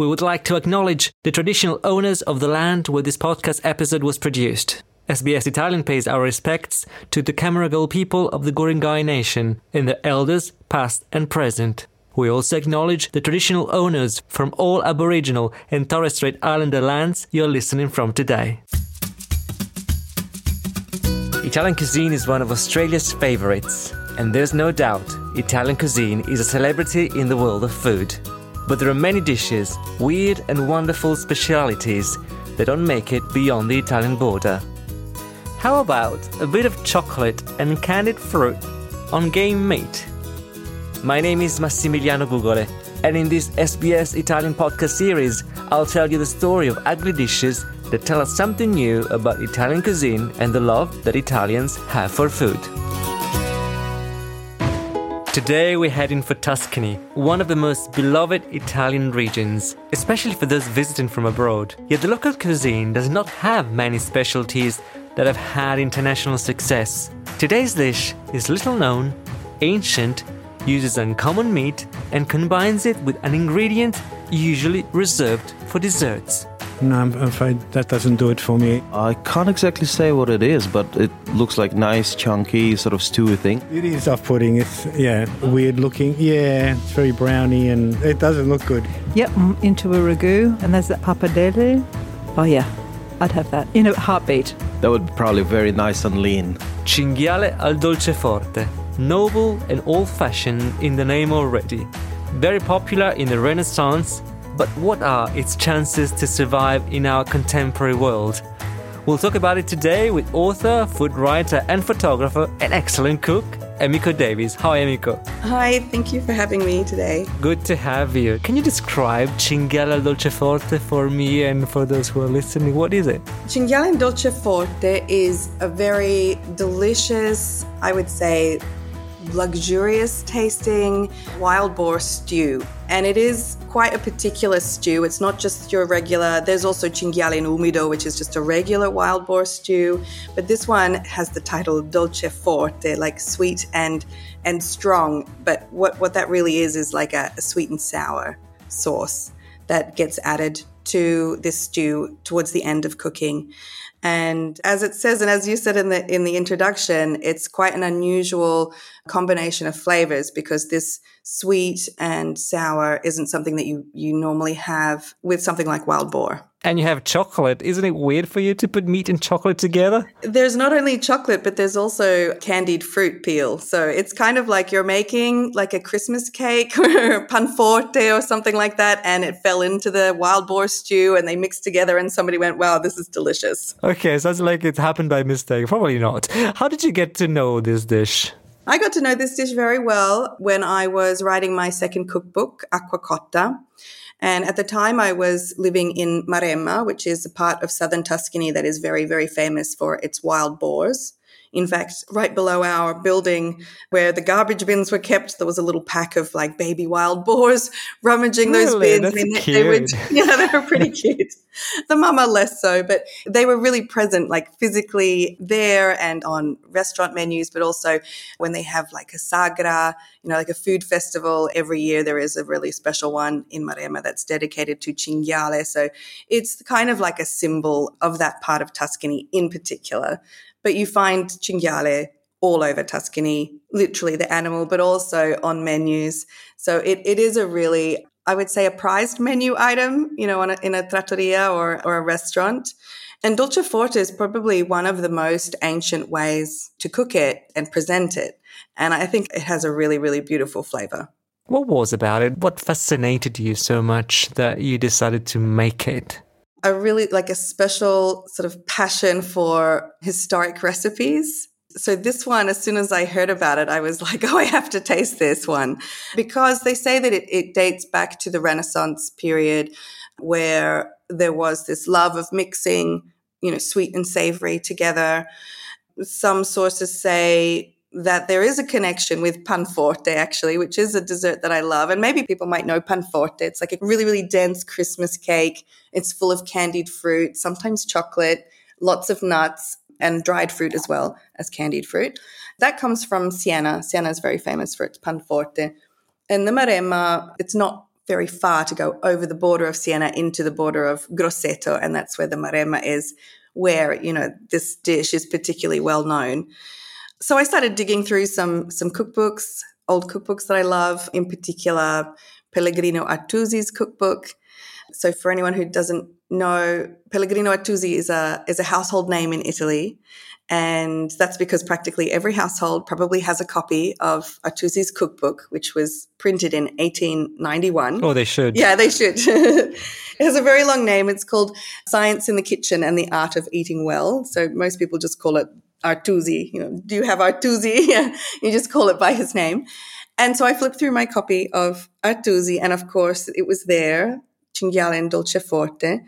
we would like to acknowledge the traditional owners of the land where this podcast episode was produced. SBS Italian pays our respects to the Cammeraygal people of the Guringai Nation and their elders, past and present. We also acknowledge the traditional owners from all Aboriginal and Torres Strait Islander lands you're listening from today. Italian cuisine is one of Australia's favourites, and there's no doubt Italian cuisine is a celebrity in the world of food. But there are many dishes, weird and wonderful specialities that don't make it beyond the Italian border. How about a bit of chocolate and candied fruit on game meat? My name is Massimiliano Bugole, and in this SBS Italian podcast series, I'll tell you the story of ugly dishes that tell us something new about Italian cuisine and the love that Italians have for food. Today we're heading for Tuscany, one of the most beloved Italian regions, especially for those visiting from abroad. Yet the local cuisine does not have many specialties that have had international success. Today's dish is little known, ancient, uses uncommon meat, and combines it with an ingredient usually reserved for desserts. No, I'm afraid that doesn't do it for me. I can't exactly say what it is, but it looks like nice, chunky, sort of stewy thing. It is off-putting. It's yeah, weird looking. Yeah, it's very browny and it doesn't look good. Yep, mm, into a ragu, and there's that pappardelle. Oh yeah, I'd have that in a heartbeat. That would be probably very nice and lean. Cinghiale al dolce forte, noble and old-fashioned in the name already. Very popular in the Renaissance but what are its chances to survive in our contemporary world? We'll talk about it today with author, food writer, and photographer, and excellent cook, Emiko Davies. Hi, Emiko. Hi, thank you for having me today. Good to have you. Can you describe Cinghiale dolce forte for me and for those who are listening? What is it? Cinghiale dolce forte is a very delicious, I would say, luxurious tasting wild boar stew. And it is quite a particular stew. It's not just your regular, there's also cinghiale in umido, which is just a regular wild boar stew. But this one has the title dolce forte, like sweet and and strong. But what, what that really is is like a, a sweet and sour sauce that gets added to this stew towards the end of cooking. And as it says, and as you said in the in the introduction, it's quite an unusual combination of flavors because this sweet and sour isn't something that you you normally have with something like wild boar. And you have chocolate. Isn't it weird for you to put meat and chocolate together? There's not only chocolate, but there's also candied fruit peel. So it's kind of like you're making like a Christmas cake or panforte or something like that, and it fell into the wild boar stew and they mixed together and somebody went, wow, this is delicious. Okay, sounds like it happened by mistake. Probably not. How did you get to know this dish? I got to know this dish very well when I was writing my second cookbook, Acquacotta. And at the time, I was living in Maremma, which is a part of southern Tuscany that is very, very famous for its wild boars. In fact, right below our building where the garbage bins were kept, there was a little pack of like baby wild boars rummaging really? those bins. That's I mean, cute. They were, yeah, they were pretty cute. The mama less so, but they were really present, like physically there and on restaurant menus, but also when they have like a sagra, you know, like a food festival every year, there is a really special one in Maremma that's dedicated to cinghiale. So it's kind of like a symbol of that part of Tuscany in particular but you find cinghiale all over Tuscany, literally the animal, but also on menus. So it, it is a really, I would say, a prized menu item, you know, a, in a trattoria or, or a restaurant. And dolce forte is probably one of the most ancient ways to cook it and present it. And I think it has a really, really beautiful flavor. What was about it? What fascinated you so much that you decided to make it? A really like a special sort of passion for historic recipes. So this one, as soon as I heard about it, I was like, oh, I have to taste this one because they say that it, it dates back to the Renaissance period where there was this love of mixing, you know, sweet and savory together. Some sources say that there is a connection with panforte actually, which is a dessert that I love. And maybe people might know panforte. It's like a really, really dense Christmas cake. It's full of candied fruit, sometimes chocolate, lots of nuts, and dried fruit as well as candied fruit. That comes from Siena. Siena is very famous for its panforte. And the Maremma, it's not very far to go over the border of Siena into the border of Grosseto, and that's where the Maremma is, where you know this dish is particularly well known. So I started digging through some some cookbooks, old cookbooks that I love, in particular Pellegrino Artusi's cookbook. So for anyone who doesn't know, Pellegrino Artusi is a is a household name in Italy. And that's because practically every household probably has a copy of Artusi's cookbook, which was printed in 1891. Oh, they should. Yeah, they should. it has a very long name. It's called Science in the Kitchen and the Art of Eating Well. So most people just call it Artusi. You know, do you have Artusi? You just call it by his name. And so I flipped through my copy of Artusi, and of course, it was there, cinghiale and dolceforte.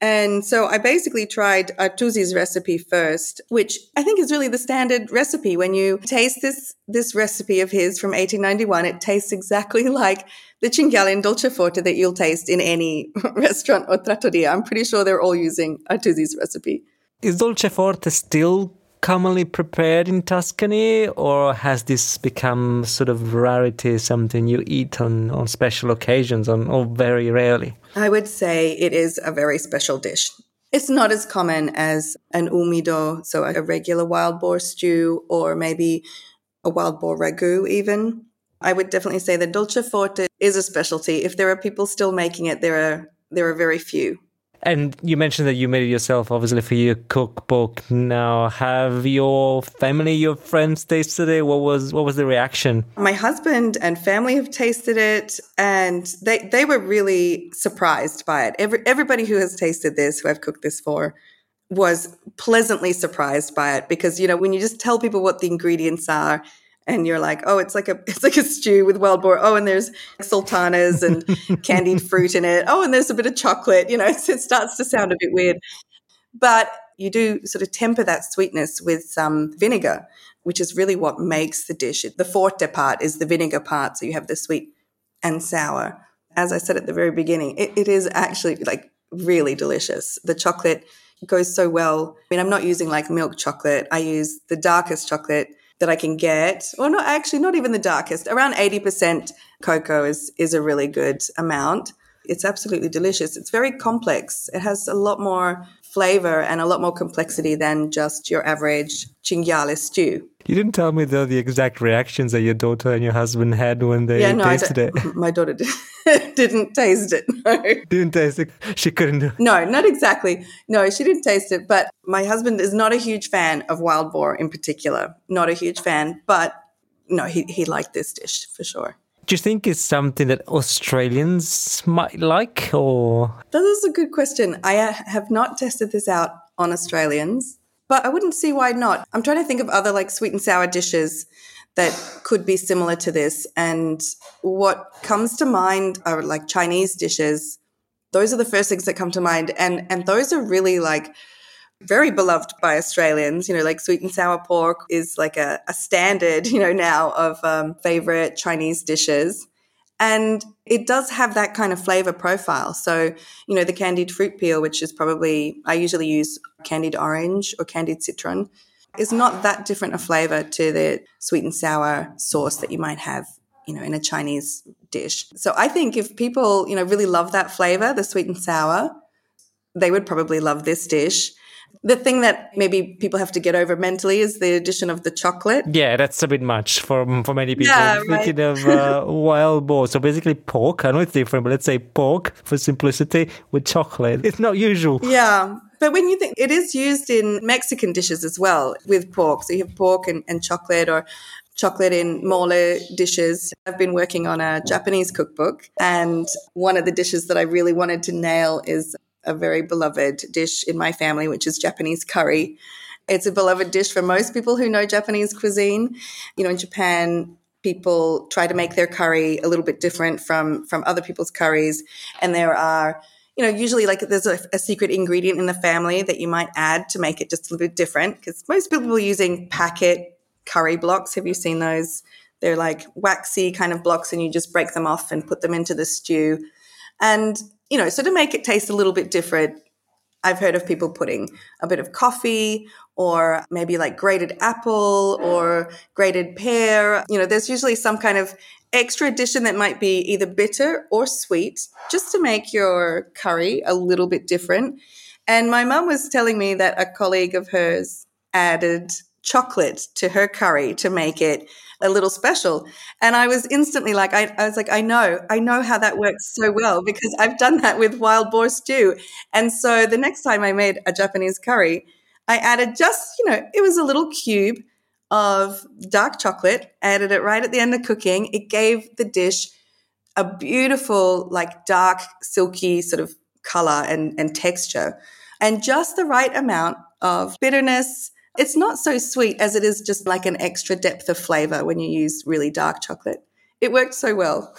And so I basically tried Artusi's recipe first, which I think is really the standard recipe. When you taste this, this recipe of his from 1891, it tastes exactly like the cinghiale and dolceforte that you'll taste in any restaurant or trattoria. I'm pretty sure they're all using Artusi's recipe. Is dolceforte still commonly prepared in Tuscany, or has this become sort of rarity, something you eat on, on special occasions, on, or very rarely? I would say it is a very special dish. It's not as common as an umido, so a regular wild boar stew, or maybe a wild boar ragu, even. I would definitely say the dolce forte is a specialty. If there are people still making it, there are there are very few. And you mentioned that you made it yourself, obviously, for your cookbook. Now, have your family, your friends tasted it? What was what was the reaction? My husband and family have tasted it, and they they were really surprised by it. Every, everybody who has tasted this, who I've cooked this for, was pleasantly surprised by it because you know when you just tell people what the ingredients are and you're like, oh, it's like a it's like a stew with wild boar. Oh, and there's sultanas and candied fruit in it. Oh, and there's a bit of chocolate. You know, it starts to sound a bit weird, but you do sort of temper that sweetness with some vinegar, which is really what makes the dish. The forte part is the vinegar part, so you have the sweet and sour. As I said at the very beginning, it, it is actually like really delicious. The chocolate goes so well. I mean, I'm not using like milk chocolate. I use the darkest chocolate that I can get, or not actually not even the darkest. Around 80% cocoa is is a really good amount. It's absolutely delicious. It's very complex. It has a lot more flavor and a lot more complexity than just your average cinghiale stew. You didn't tell me though the exact reactions that your daughter and your husband had when they yeah, no, tasted it. My daughter did, didn't taste it. No. Didn't taste it. She couldn't. No, not exactly. No, she didn't taste it. But my husband is not a huge fan of wild boar in particular. Not a huge fan, but no, he he liked this dish for sure. Do you think it's something that Australians might like, or? That is a good question. I uh, have not tested this out on Australians but I wouldn't see why not. I'm trying to think of other like sweet and sour dishes that could be similar to this. And what comes to mind are like Chinese dishes. Those are the first things that come to mind. And and those are really like very beloved by Australians. You know, like sweet and sour pork is like a, a standard, you know, now of um, favorite Chinese dishes. And it does have that kind of flavor profile. So, you know, the candied fruit peel, which is probably, I usually use candied orange or candied citron, is not that different a flavor to the sweet and sour sauce that you might have, you know, in a Chinese dish. So I think if people, you know, really love that flavor, the sweet and sour, they would probably love this dish. The thing that maybe people have to get over mentally is the addition of the chocolate. Yeah, that's a bit much for for many people. Yeah, Thinking of uh, wild boar, so basically pork. I know it's different, but let's say pork for simplicity with chocolate. It's not usual. Yeah, but when you think it is used in Mexican dishes as well with pork, so you have pork and, and chocolate or chocolate in mole dishes. I've been working on a Japanese cookbook, and one of the dishes that I really wanted to nail is a very beloved dish in my family, which is Japanese curry. It's a beloved dish for most people who know Japanese cuisine. You know, in Japan, people try to make their curry a little bit different from from other people's curries, and there are you know, usually like there's a, a, secret ingredient in the family that you might add to make it just a little bit different because most people are using packet curry blocks. Have you seen those? They're like waxy kind of blocks and you just break them off and put them into the stew. And you know, so to make it taste a little bit different, I've heard of people putting a bit of coffee or maybe like grated apple or grated pear. You know, there's usually some kind of extra addition that might be either bitter or sweet just to make your curry a little bit different. And my mum was telling me that a colleague of hers added chocolate to her curry to make it a little special. And I was instantly like, I, I, was like, I know, I know how that works so well because I've done that with wild boar stew. And so the next time I made a Japanese curry, I added just, you know, it was a little cube of dark chocolate, added it right at the end of cooking. It gave the dish a beautiful, like dark, silky sort of color and, and texture, and just the right amount of bitterness it's not so sweet as it is just like an extra depth of flavor when you use really dark chocolate. It worked so well.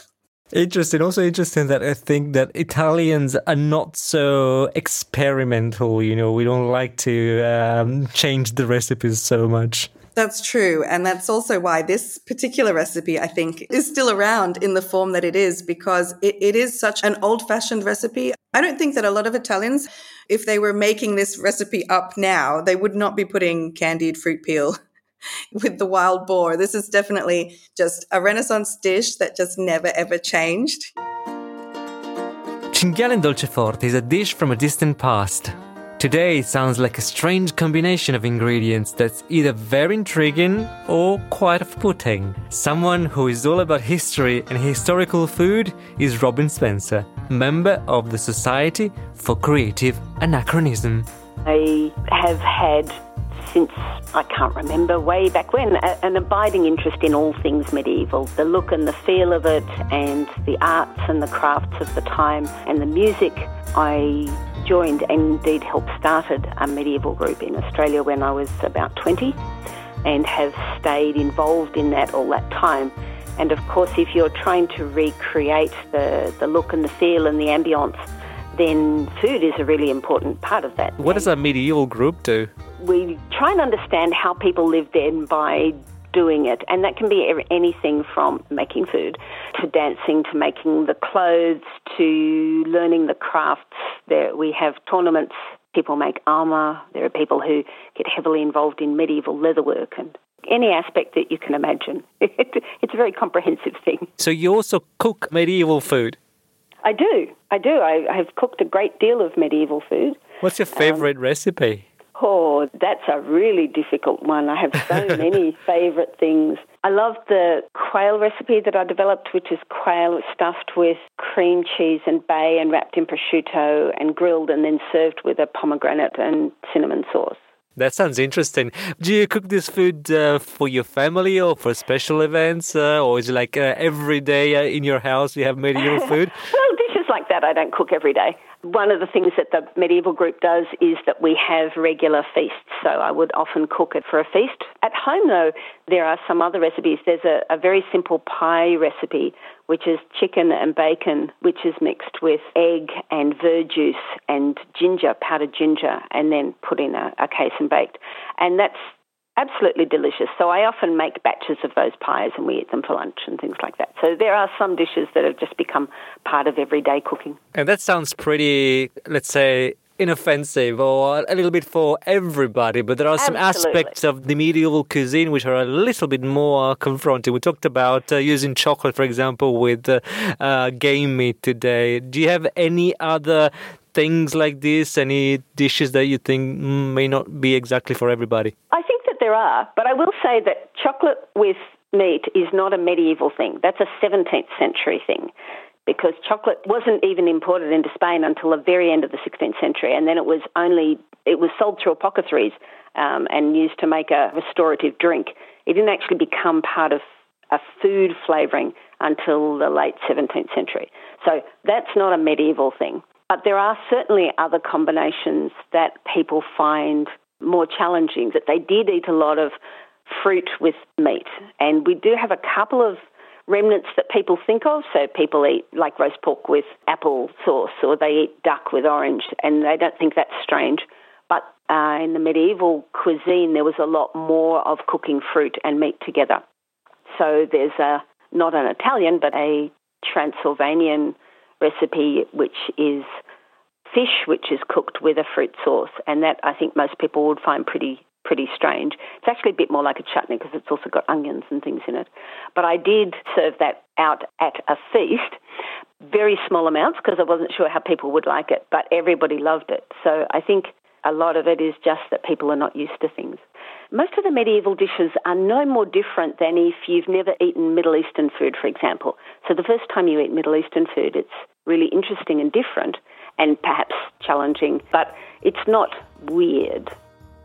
Interesting. Also interesting that I think that Italians are not so experimental. You know, we don't like to um, change the recipes so much. That's true. And that's also why this particular recipe, I think, is still around in the form that it is because it, it is such an old fashioned recipe. I don't think that a lot of Italians, if they were making this recipe up now, they would not be putting candied fruit peel with the wild boar. This is definitely just a Renaissance dish that just never ever changed. Cinghiale in dolceforte is a dish from a distant past. Today sounds like a strange combination of ingredients that's either very intriguing or quite off putting. Someone who is all about history and historical food is Robin Spencer, member of the Society for Creative Anachronism. I have had since I can't remember way back when an abiding interest in all things medieval the look and the feel of it, and the arts and the crafts of the time, and the music. I joined and indeed helped started a medieval group in Australia when I was about 20 and have stayed involved in that all that time. And of course, if you're trying to recreate the, the look and the feel and the ambience, then food is a really important part of that. What does a medieval group do? We try and understand how people lived then by doing it. And that can be anything from making food to dancing to making the clothes to learning the crafts. There we have tournaments. People make armour. There are people who get heavily involved in medieval leatherwork and any aspect that you can imagine. it's a very comprehensive thing. So you also cook medieval food? I do. I do. I, have cooked a great deal of medieval food. What's your favourite um, recipe? Oh, that's a really difficult one. I have so many favourite things. I love the quail recipe that I developed, which is quail stuffed with cream cheese and bay and wrapped in prosciutto and grilled and then served with a pomegranate and cinnamon sauce. That sounds interesting. Do you cook this food uh, for your family or for special events, uh, or is it like uh, every day uh, in your house you have medieval food? well, dishes like that I don't cook every day. One of the things that the medieval group does is that we have regular feasts. So I would often cook it for a feast. At home, though, there are some other recipes. There's a, a very simple pie recipe, which is chicken and bacon, which is mixed with egg and verjuice and ginger, powdered ginger, and then put in a, a case and baked. And that's absolutely delicious. So I often make batches of those pies and we eat them for lunch and things like that. So there are some dishes that have just become part of everyday cooking. And that sounds pretty, let's say, inoffensive or a little bit for everybody, but there are some Absolutely. aspects of the medieval cuisine which are a little bit more confronting. We talked about uh, using chocolate, for example, with uh, uh, game meat today. Do you have any other things like this? Any dishes that you think may not be exactly for everybody? I think there are, but I will say that chocolate with meat is not a medieval thing. That's a 17th century thing because chocolate wasn't even imported into Spain until the very end of the 16th century, and then it was only it was sold through apothecaries um, and used to make a restorative drink. It didn't actually become part of a food flavouring until the late 17th century. So that's not a medieval thing. But there are certainly other combinations that people find more challenging, that they did eat a lot of fruit with meat. And we do have a couple of remnants that people think of. So people eat like roast pork with apple sauce, or they eat duck with orange, and they don't think that's strange. But uh, in the medieval cuisine, there was a lot more of cooking fruit and meat together. So there's a not an Italian, but a Transylvanian recipe which is fish which is cooked with a fruit sauce, and that I think most people would find pretty pretty strange. It's actually a bit more like a chutney because it's also got onions and things in it. But I did serve that out at a feast, very small amounts because I wasn't sure how people would like it, but everybody loved it. So I think a lot of it is just that people are not used to things. Most of the medieval dishes are no more different than if you've never eaten Middle Eastern food, for example. So the first time you eat Middle Eastern food, it's really interesting and different and perhaps challenging, but it's not weird.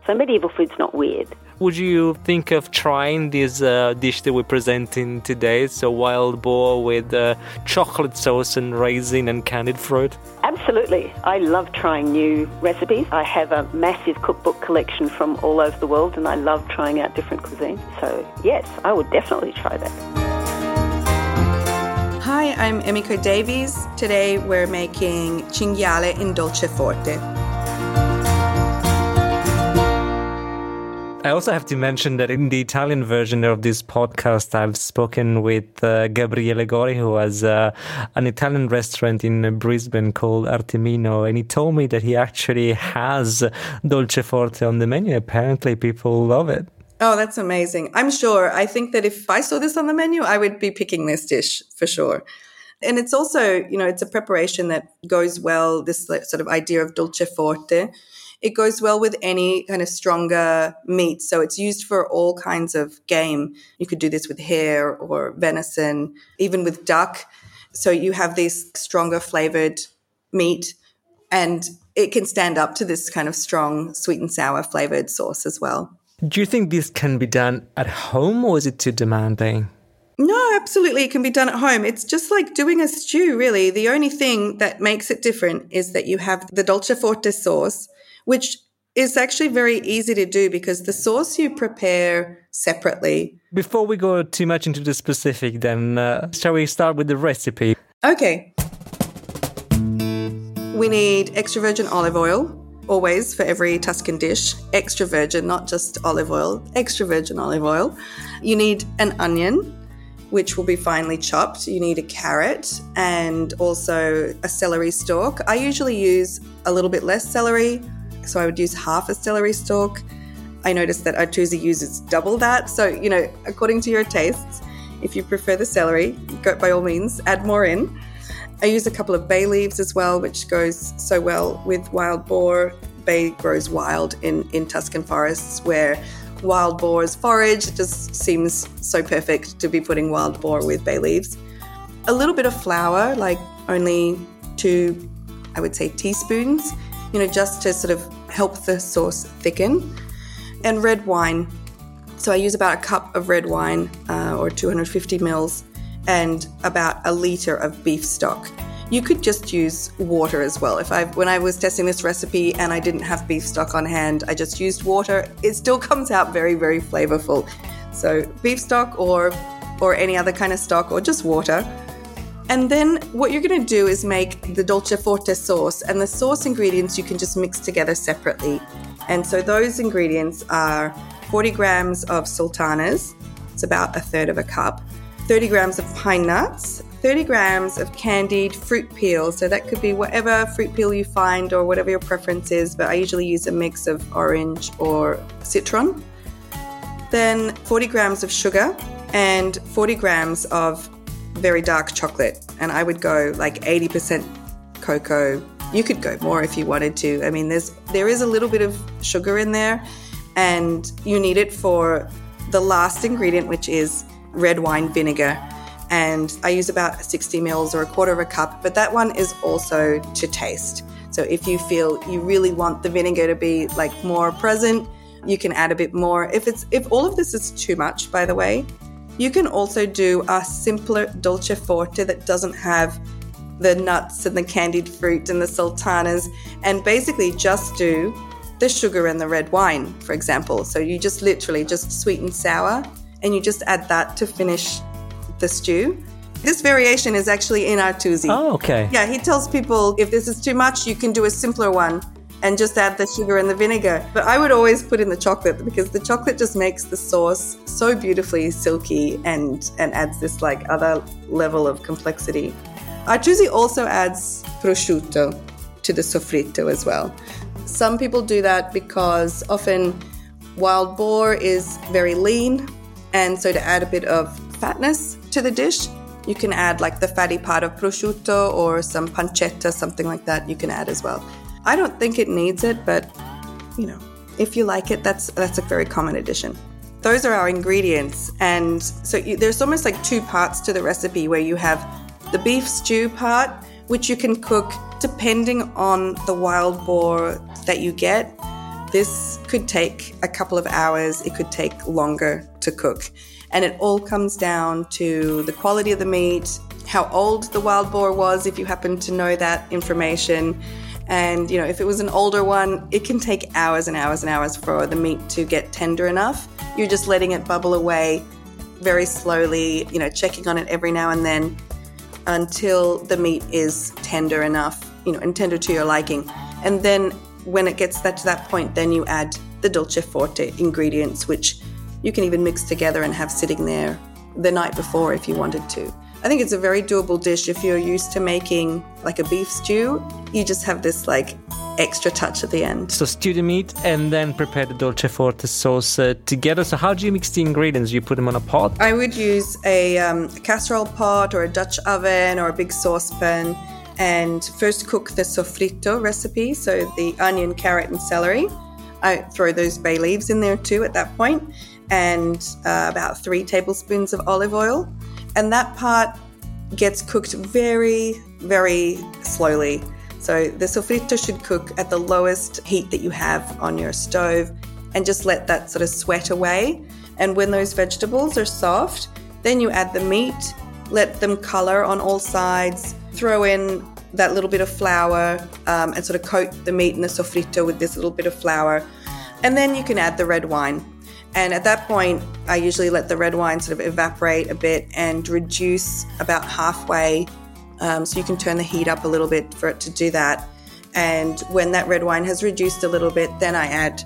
So medieval food's not weird. Would you think of trying this uh, dish that we're presenting today? So wild boar with uh, chocolate sauce and raisin and candied fruit? Absolutely. I love trying new recipes. I have a massive cookbook collection from all over the world and I love trying out different cuisines. So yes, I would definitely try that. Hi, I'm Emiko Davies. Today we're making cinghiale in dolce forte. I also have to mention that in the Italian version of this podcast, I've spoken with uh, Gabriele Gori, who has uh, an Italian restaurant in Brisbane called Artemino, and he told me that he actually has dolce forte on the menu. Apparently, people love it. Oh, that's amazing. I'm sure. I think that if I saw this on the menu, I would be picking this dish for sure. And it's also, you know, it's a preparation that goes well, this sort of idea of dolce forte it goes well with any kind of stronger meat. So it's used for all kinds of game. You could do this with hare or venison, even with duck. So you have this stronger flavored meat and it can stand up to this kind of strong sweet and sour flavored sauce as well. Do you think this can be done at home or is it too demanding? No, absolutely. It can be done at home. It's just like doing a stew, really. The only thing that makes it different is that you have the dolce forte sauce, which is actually very easy to do because the sauce you prepare separately. Before we go too much into the specific, then uh, shall we start with the recipe? Okay. We need extra virgin olive oil, always for every Tuscan dish. Extra virgin, not just olive oil, extra virgin olive oil. You need an onion, which will be finely chopped. You need a carrot and also a celery stalk. I usually use a little bit less celery so I would use half a celery stalk. I noticed that Artusi uses double that. So, you know, according to your tastes, if you prefer the celery, go, by all means, add more in. I use a couple of bay leaves as well, which goes so well with wild boar. Bay grows wild in, in Tuscan forests where wild boars forage. It just seems so perfect to be putting wild boar with bay leaves. A little bit of flour, like only two, I would say, teaspoons you know, just to sort of help the sauce thicken. And red wine. So I use about a cup of red wine uh, or 250 mils and about a liter of beef stock. You could just use water as well. If I when I was testing this recipe and I didn't have beef stock on hand, I just used water. It still comes out very very flavorful. So beef stock or or any other kind of stock or just water. And then what you're going to do is make the dolce forte sauce, and the sauce ingredients you can just mix together separately. And so those ingredients are 40 grams of sultanas, it's about a third of a cup, 30 grams of pine nuts, 30 grams of candied fruit peel. So that could be whatever fruit peel you find or whatever your preference is, but I usually use a mix of orange or citron. Then 40 grams of sugar and 40 grams of very dark chocolate, and I would go like 80% cocoa. You could go more if you wanted to. I mean, there's there is a little bit of sugar in there, and you need it for the last ingredient, which is red wine vinegar. And I use about 60 mils or a quarter of a cup, but that one is also to taste. So if you feel you really want the vinegar to be like more present, you can add a bit more. If it's if all of this is too much, by the way, you can also do a simpler dolce forte that doesn't have the nuts and the candied fruit and the sultanas, and basically just do the sugar and the red wine, for example. So you just literally just sweet and sour, and you just add that to finish the stew. This variation is actually in Artusi. Oh, okay. Yeah, he tells people if this is too much, you can do a simpler one and just add the sugar and the vinegar. But I would always put in the chocolate because the chocolate just makes the sauce so beautifully silky and, and adds this like other level of complexity. Artusi also adds prosciutto. to the sofrito as well. Some people do that because often wild boar is very lean, and so to add a bit of fatness to the dish, you can add like the fatty part of prosciutto or some pancetta, something like that, you can add as well. I don't think it needs it, but you know, if you like it, that's that's a very common addition. Those are our ingredients, and so you, there's almost like two parts to the recipe where you have the beef stew part, which you can cook depending on the wild boar that you get. This could take a couple of hours, it could take longer to cook. And it all comes down to the quality of the meat, how old the wild boar was, if you happen to know that information. And, you know, if it was an older one, it can take hours and hours and hours for the meat to get tender enough. You're just letting it bubble away very slowly, you know, checking on it every now and then until the meat is tender enough, you know, and tender to your liking. And then when it gets that to that point, then you add the dolce forte ingredients, which you can even mix together and have sitting there the night before if you wanted to. I think it's a very doable dish if you're used to making like a beef stew. You just have this like extra touch at the end. So stew the meat and then prepare the dolce forte sauce uh, together. So how do you mix the ingredients? You put them on a pot? I would use a, um, a casserole pot or a Dutch oven or a big saucepan and first cook the sofrito recipe, so the onion, carrot, and celery. I throw those bay leaves in there too at that point, and uh, about three tablespoons of olive oil. And that part gets cooked very, very slowly. So the sofrito should cook at the lowest heat that you have on your stove and just let that sort of sweat away. And when those vegetables are soft, then you add the meat, let them color on all sides, throw in that little bit of flour um, and sort of coat the meat in the sofrito with this little bit of flour. And then you can add the red wine. And at that point, I usually let the red wine sort of evaporate a bit and reduce about halfway. Um, so you can turn the heat up a little bit for it to do that. And when that red wine has reduced a little bit, then I add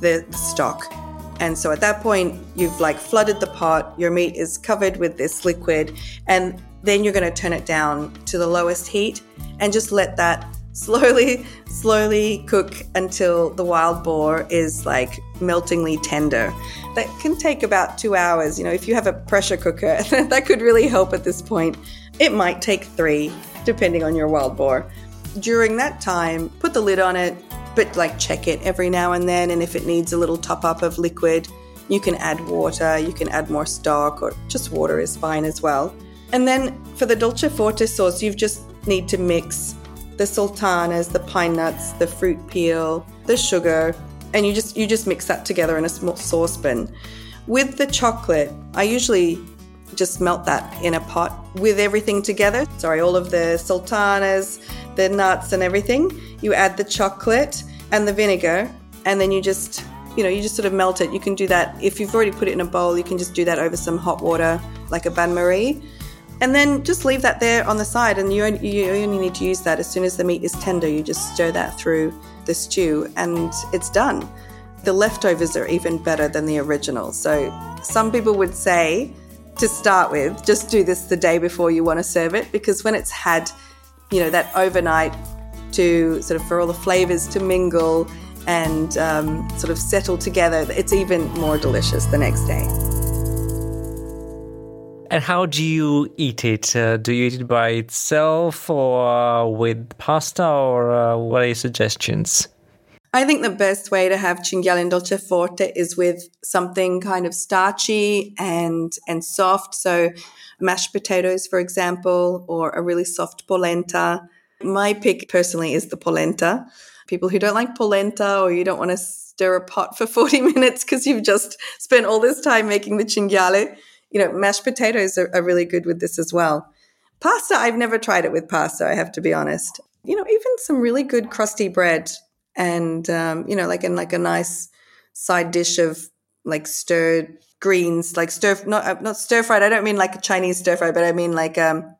the, the stock. And so at that point, you've like flooded the pot, your meat is covered with this liquid, and then you're going to turn it down to the lowest heat and just let that slowly, slowly cook until the wild boar is like meltingly tender. That can take about two hours. You know, if you have a pressure cooker, that could really help at this point. It might take three, depending on your wild boar. During that time, put the lid on it, but like check it every now and then. And if it needs a little top up of liquid, you can add water, you can add more stock, or just water is fine as well. And then for the dolce forte sauce, you just need to mix the sultanas, the pine nuts, the fruit peel, the sugar, and you just you just mix that together in a small saucepan. With the chocolate, I usually just melt that in a pot with everything together. Sorry, all of the sultanas, the nuts and everything. You add the chocolate and the vinegar and then you just you know, you just sort of melt it. You can do that if you've already put it in a bowl, you can just do that over some hot water like a bain marie and then just leave that there on the side, and you only, you only need to use that as soon as the meat is tender. You just stir that through the stew, and it's done. The leftovers are even better than the original. So, some people would say to start with, just do this the day before you want to serve it, because when it's had, you know, that overnight to sort of for all the flavors to mingle and um, sort of settle together, it's even more delicious the next day. And how do you eat it? Uh, do you eat it by itself or with pasta, or uh, what are your suggestions? I think the best way to have cinghiale in dolce forte is with something kind of starchy and and soft. So mashed potatoes, for example, or a really soft polenta. My pick personally is the polenta. People who don't like polenta or you don't want to stir a pot for 40 minutes because you've just spent all this time making the cinghiale you know, mashed potatoes are, are really good with this as well. Pasta, I've never tried it with pasta, I have to be honest. You know, even some really good crusty bread and, um, you know, like in like a nice side dish of like stirred greens, like stir, not, uh, not stir fried. I don't mean like a Chinese stir fry, but I mean like, um,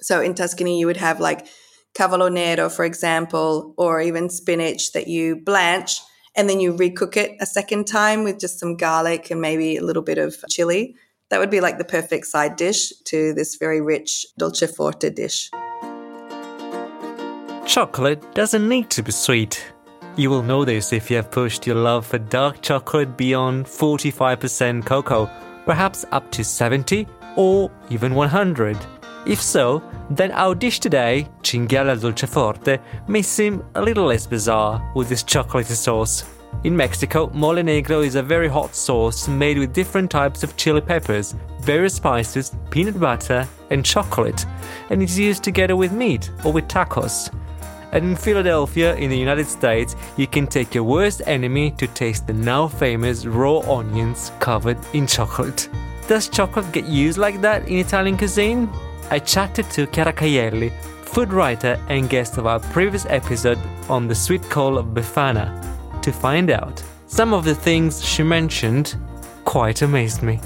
so in Tuscany, you would have like cavolo nero, for example, or even spinach that you blanch and then you recook it a second time with just some garlic and maybe a little bit of chili. That would be like the perfect side dish to this very rich dolce forte dish. chocolate doesn't need to be sweet. You will know this if you have pushed your love for dark chocolate beyond 45% cocoa, perhaps up to 70 or even 100. If so, then our dish today, cinghiale al dolceforte, may seem a little less bizarre with this chocolatey sauce. In Mexico, mole negro is a very hot sauce made with different types of chili peppers, various spices, peanut butter, and chocolate, and it's used together with meat or with tacos. And in Philadelphia, in the United States, you can take your worst enemy to taste the now famous raw onions covered in chocolate. Does chocolate get used like that in Italian cuisine? I chatted to Chiara Caielli, food writer and guest of our previous episode on the sweet call of Befana, to find out. Some of the things she mentioned quite amazed me.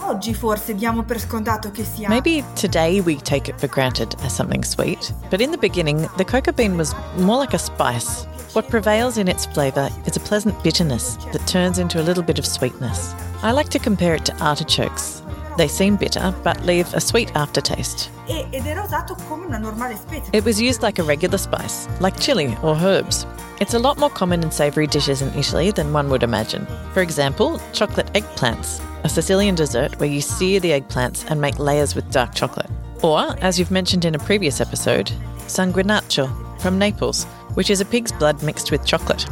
Oggi forse diamo per scontato che sia. Maybe today we take it for granted as something sweet, but in the beginning, the coca bean was more like a spice. What prevails in its flavour is a pleasant bitterness that turns into a little bit of sweetness. I like to compare it to artichokes. They seem bitter, but leave a sweet aftertaste. Ed era usato come una normale spezia. It was used like a regular spice, like chili or herbs. It's a lot more common in savoury dishes in Italy than one would imagine. For example, chocolate eggplants, a Sicilian dessert where you sear the eggplants and make layers with dark chocolate. Or, as you've mentioned in a previous episode, sanguinaccio from Naples, which is a pig's blood mixed with chocolate.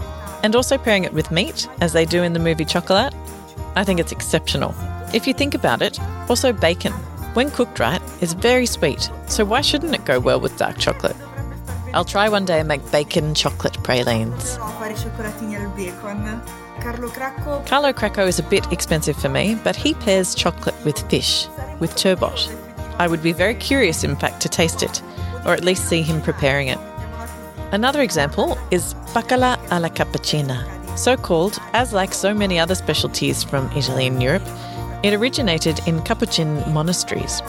And also pairing it with meat, as they do in the movie Chocolat. I think it's exceptional. If you think about it, also bacon, when cooked right, is very sweet, so why shouldn't it go well with dark chocolate? I'll try one day and make bacon chocolate pralines. Carlo Cracco is a bit expensive for me, but he pairs chocolate with fish, with turbot. I would be very curious, in fact, to taste it, or at least see him preparing it. Another example is bacala alla cappuccina, so called as like so many other specialties from Italy and Europe. It originated in Capuchin monasteries.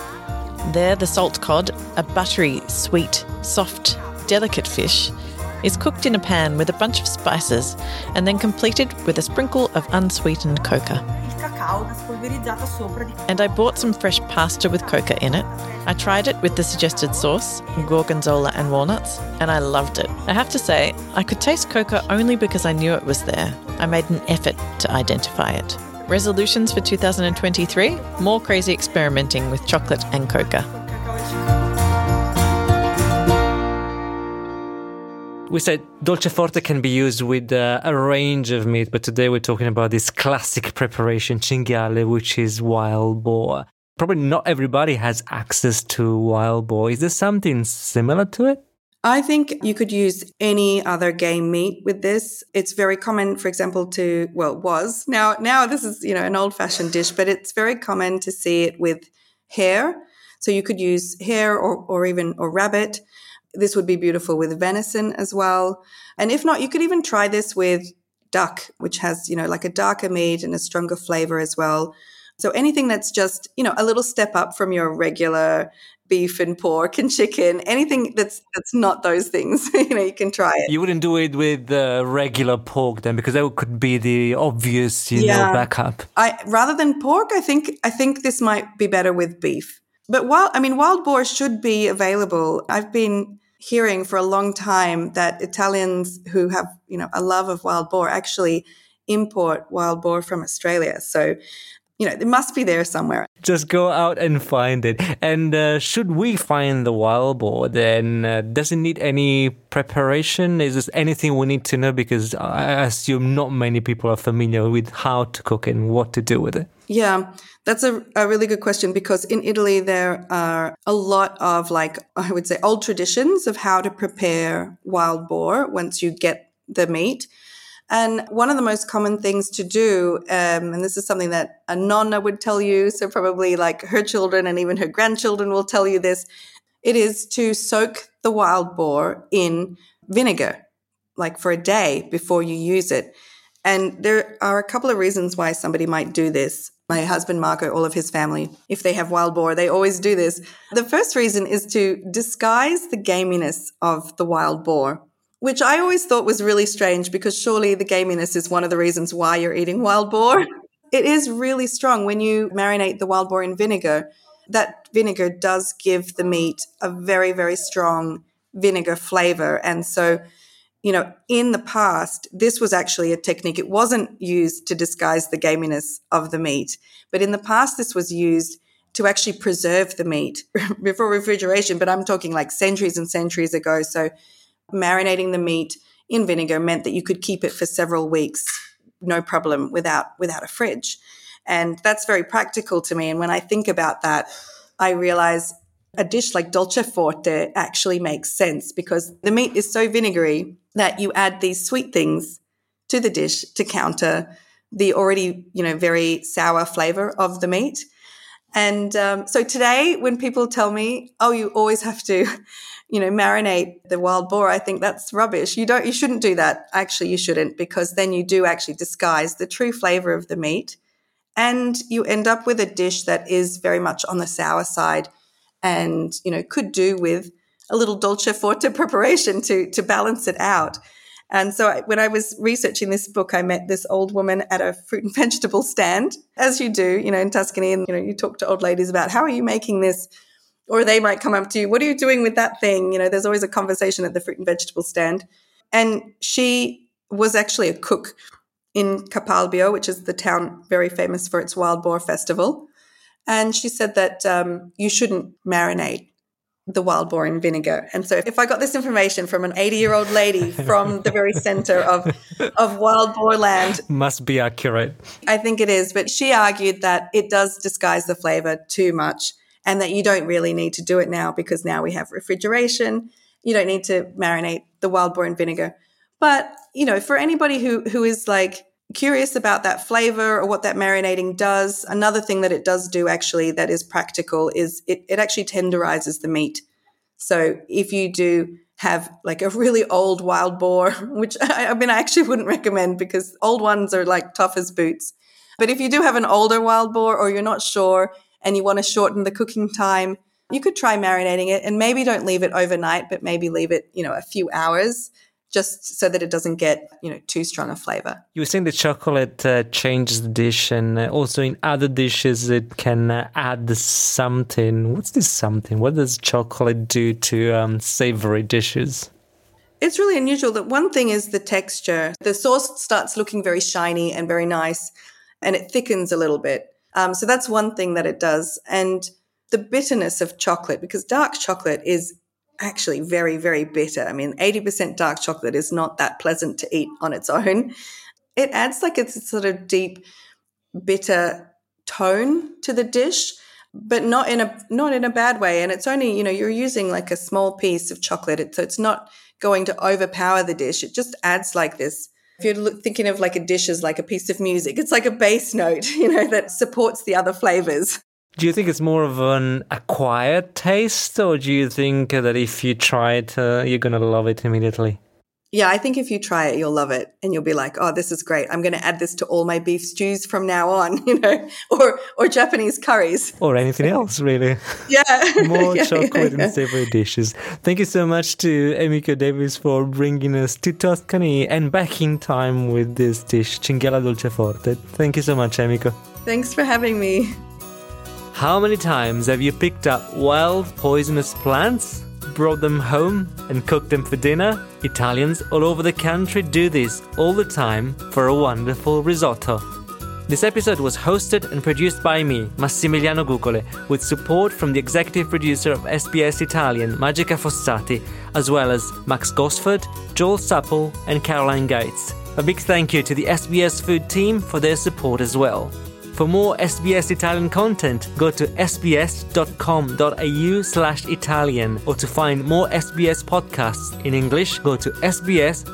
There, the salt cod, a buttery, sweet, soft, delicate fish, is cooked in a pan with a bunch of spices and then completed with a sprinkle of unsweetened coca. And I bought some fresh pasta with coca in it. I tried it with the suggested sauce, gorgonzola and walnuts, and I loved it. I have to say, I could taste coca only because I knew it was there. I made an effort to identify it. Resolutions for 2023 more crazy experimenting with chocolate and coca. We said dolce forte can be used with uh, a range of meat, but today we're talking about this classic preparation, cinghiale, which is wild boar. Probably not everybody has access to wild boar. Is there something similar to it? I think you could use any other game meat with this. It's very common, for example, to well, was now now this is you know an old fashioned dish, but it's very common to see it with hare. So you could use hare or or even or rabbit. This would be beautiful with venison as well. And if not, you could even try this with duck, which has you know like a darker meat and a stronger flavor as well. So anything that's just you know a little step up from your regular beef and pork and chicken, anything that's that's not those things, you know, you can try it. You wouldn't do it with uh, regular pork then, because that could be the obvious, you know, backup. I rather than pork, I think I think this might be better with beef. But while I mean, wild boar should be available. I've been hearing for a long time that Italians who have you know a love of wild boar actually import wild boar from Australia. So you know it must be there somewhere. Just go out and find it. And uh, should we find the wild boar, then uh, does it need any preparation? Is there anything we need to know? Because I assume not many people are familiar with how to cook and what to do with it. Yeah, that's a, a really good question because in Italy there are a lot of like I would say old traditions of how to prepare wild boar once you get the meat. And one of the most common things to do, um, and this is something that a nonna would tell you, so probably like her children and even her grandchildren will tell you this, it is to soak the wild boar in vinegar, like for a day before you use it. And there are a couple of reasons why somebody might do this. My husband, Marco, all of his family, if they have wild boar, they always do this. The first reason is to disguise the gaminess of the wild boar, which I always thought was really strange because surely the gaminess is one of the reasons why you're eating wild boar. It is really strong when you marinate the wild boar in vinegar. That vinegar does give the meat a very, very strong vinegar flavor. And so, you know, in the past, this was actually a technique. It wasn't used to disguise the gaminess of the meat, but in the past, this was used to actually preserve the meat before refrigeration. But I'm talking like centuries and centuries ago. So, marinating the meat in vinegar meant that you could keep it for several weeks, no problem, without without a fridge. And that's very practical to me. And when I think about that, I realize a dish like dolce forte actually makes sense because the meat is so vinegary that you add these sweet things to the dish to counter the already, you know, very sour flavor of the meat. And um, so today, when people tell me, "Oh, you always have to," you know, marinate the wild boar, I think that's rubbish. You don't, you shouldn't do that. Actually, you shouldn't because then you do actually disguise the true flavor of the meat, and you end up with a dish that is very much on the sour side, and you know, could do with a little dolce forte preparation to to balance it out. And so I, when I was researching this book, I met this old woman at a fruit and vegetable stand, as you do, you know, in Tuscany. And, you know, you talk to old ladies about how are you making this? Or they might come up to you, what are you doing with that thing? You know, there's always a conversation at the fruit and vegetable stand. And she was actually a cook in Capalbio, which is the town very famous for its wild boar festival. And she said that um, you shouldn't marinate the wild boar in vinegar. And so if I got this information from an 80 year old lady from the very center of, of wild boar land. Must be accurate. I think it is. But she argued that it does disguise the flavor too much and that you don't really need to do it now because now we have refrigeration. You don't need to marinate the wild boar in vinegar. But, you know, for anybody who, who is like, curious about that flavor or what that marinating does, another thing that it does do actually that is practical is it, it actually tenderizes the meat. So if you do have like a really old wild boar, which I, I mean, I actually wouldn't recommend because old ones are like tough as boots. But if you do have an older wild boar or you're not sure and you want to shorten the cooking time, you could try marinating it and maybe don't leave it overnight, but maybe leave it, you know, a few hours just so that it doesn't get you know too strong a flavor. You were saying the chocolate uh, changes the dish, and uh, also in other dishes it can uh, add something. What's this something? What does chocolate do to um, savory dishes? It's really unusual. That one thing is the texture. The sauce starts looking very shiny and very nice, and it thickens a little bit. Um, so that's one thing that it does, and the bitterness of chocolate because dark chocolate is actually very, very bitter. I mean, 80% dark chocolate is not that pleasant to eat on its own. It adds like a sort of deep, bitter tone to the dish, but not in a not in a bad way. And it's only, you know, you're using like a small piece of chocolate. so it's not going to overpower the dish. It just adds like this if you're thinking of like a dish as like a piece of music, it's like a bass note, you know, that supports the other flavors. Do you think it's more of an acquired taste, or do you think that if you try it, uh, you're going to love it immediately? Yeah, I think if you try it, you'll love it, and you'll be like, "Oh, this is great! I'm going to add this to all my beef stews from now on," you know, or or Japanese curries, or anything else, really. Yeah, more yeah, chocolate yeah, yeah. and savory dishes. Thank you so much to Emiko Davies for bringing us to Tuscany and back in time with this dish, Cinghiale Dolceforte. Thank you so much, Emiko. Thanks for having me. How many times have you picked up wild poisonous plants, brought them home, and cooked them for dinner? Italians all over the country do this all the time for a wonderful risotto. This episode was hosted and produced by me, Massimiliano Gugole, with support from the executive producer of SBS Italian, Magica Fossati, as well as Max Gosford, Joel Supple, and Caroline Gates. A big thank you to the SBS Food team for their support as well. For more SBS Italian content, go to sbs.com.au slash Italian or to find more SBS podcasts in English, go to sbs.com.au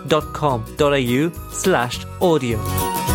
slash audio.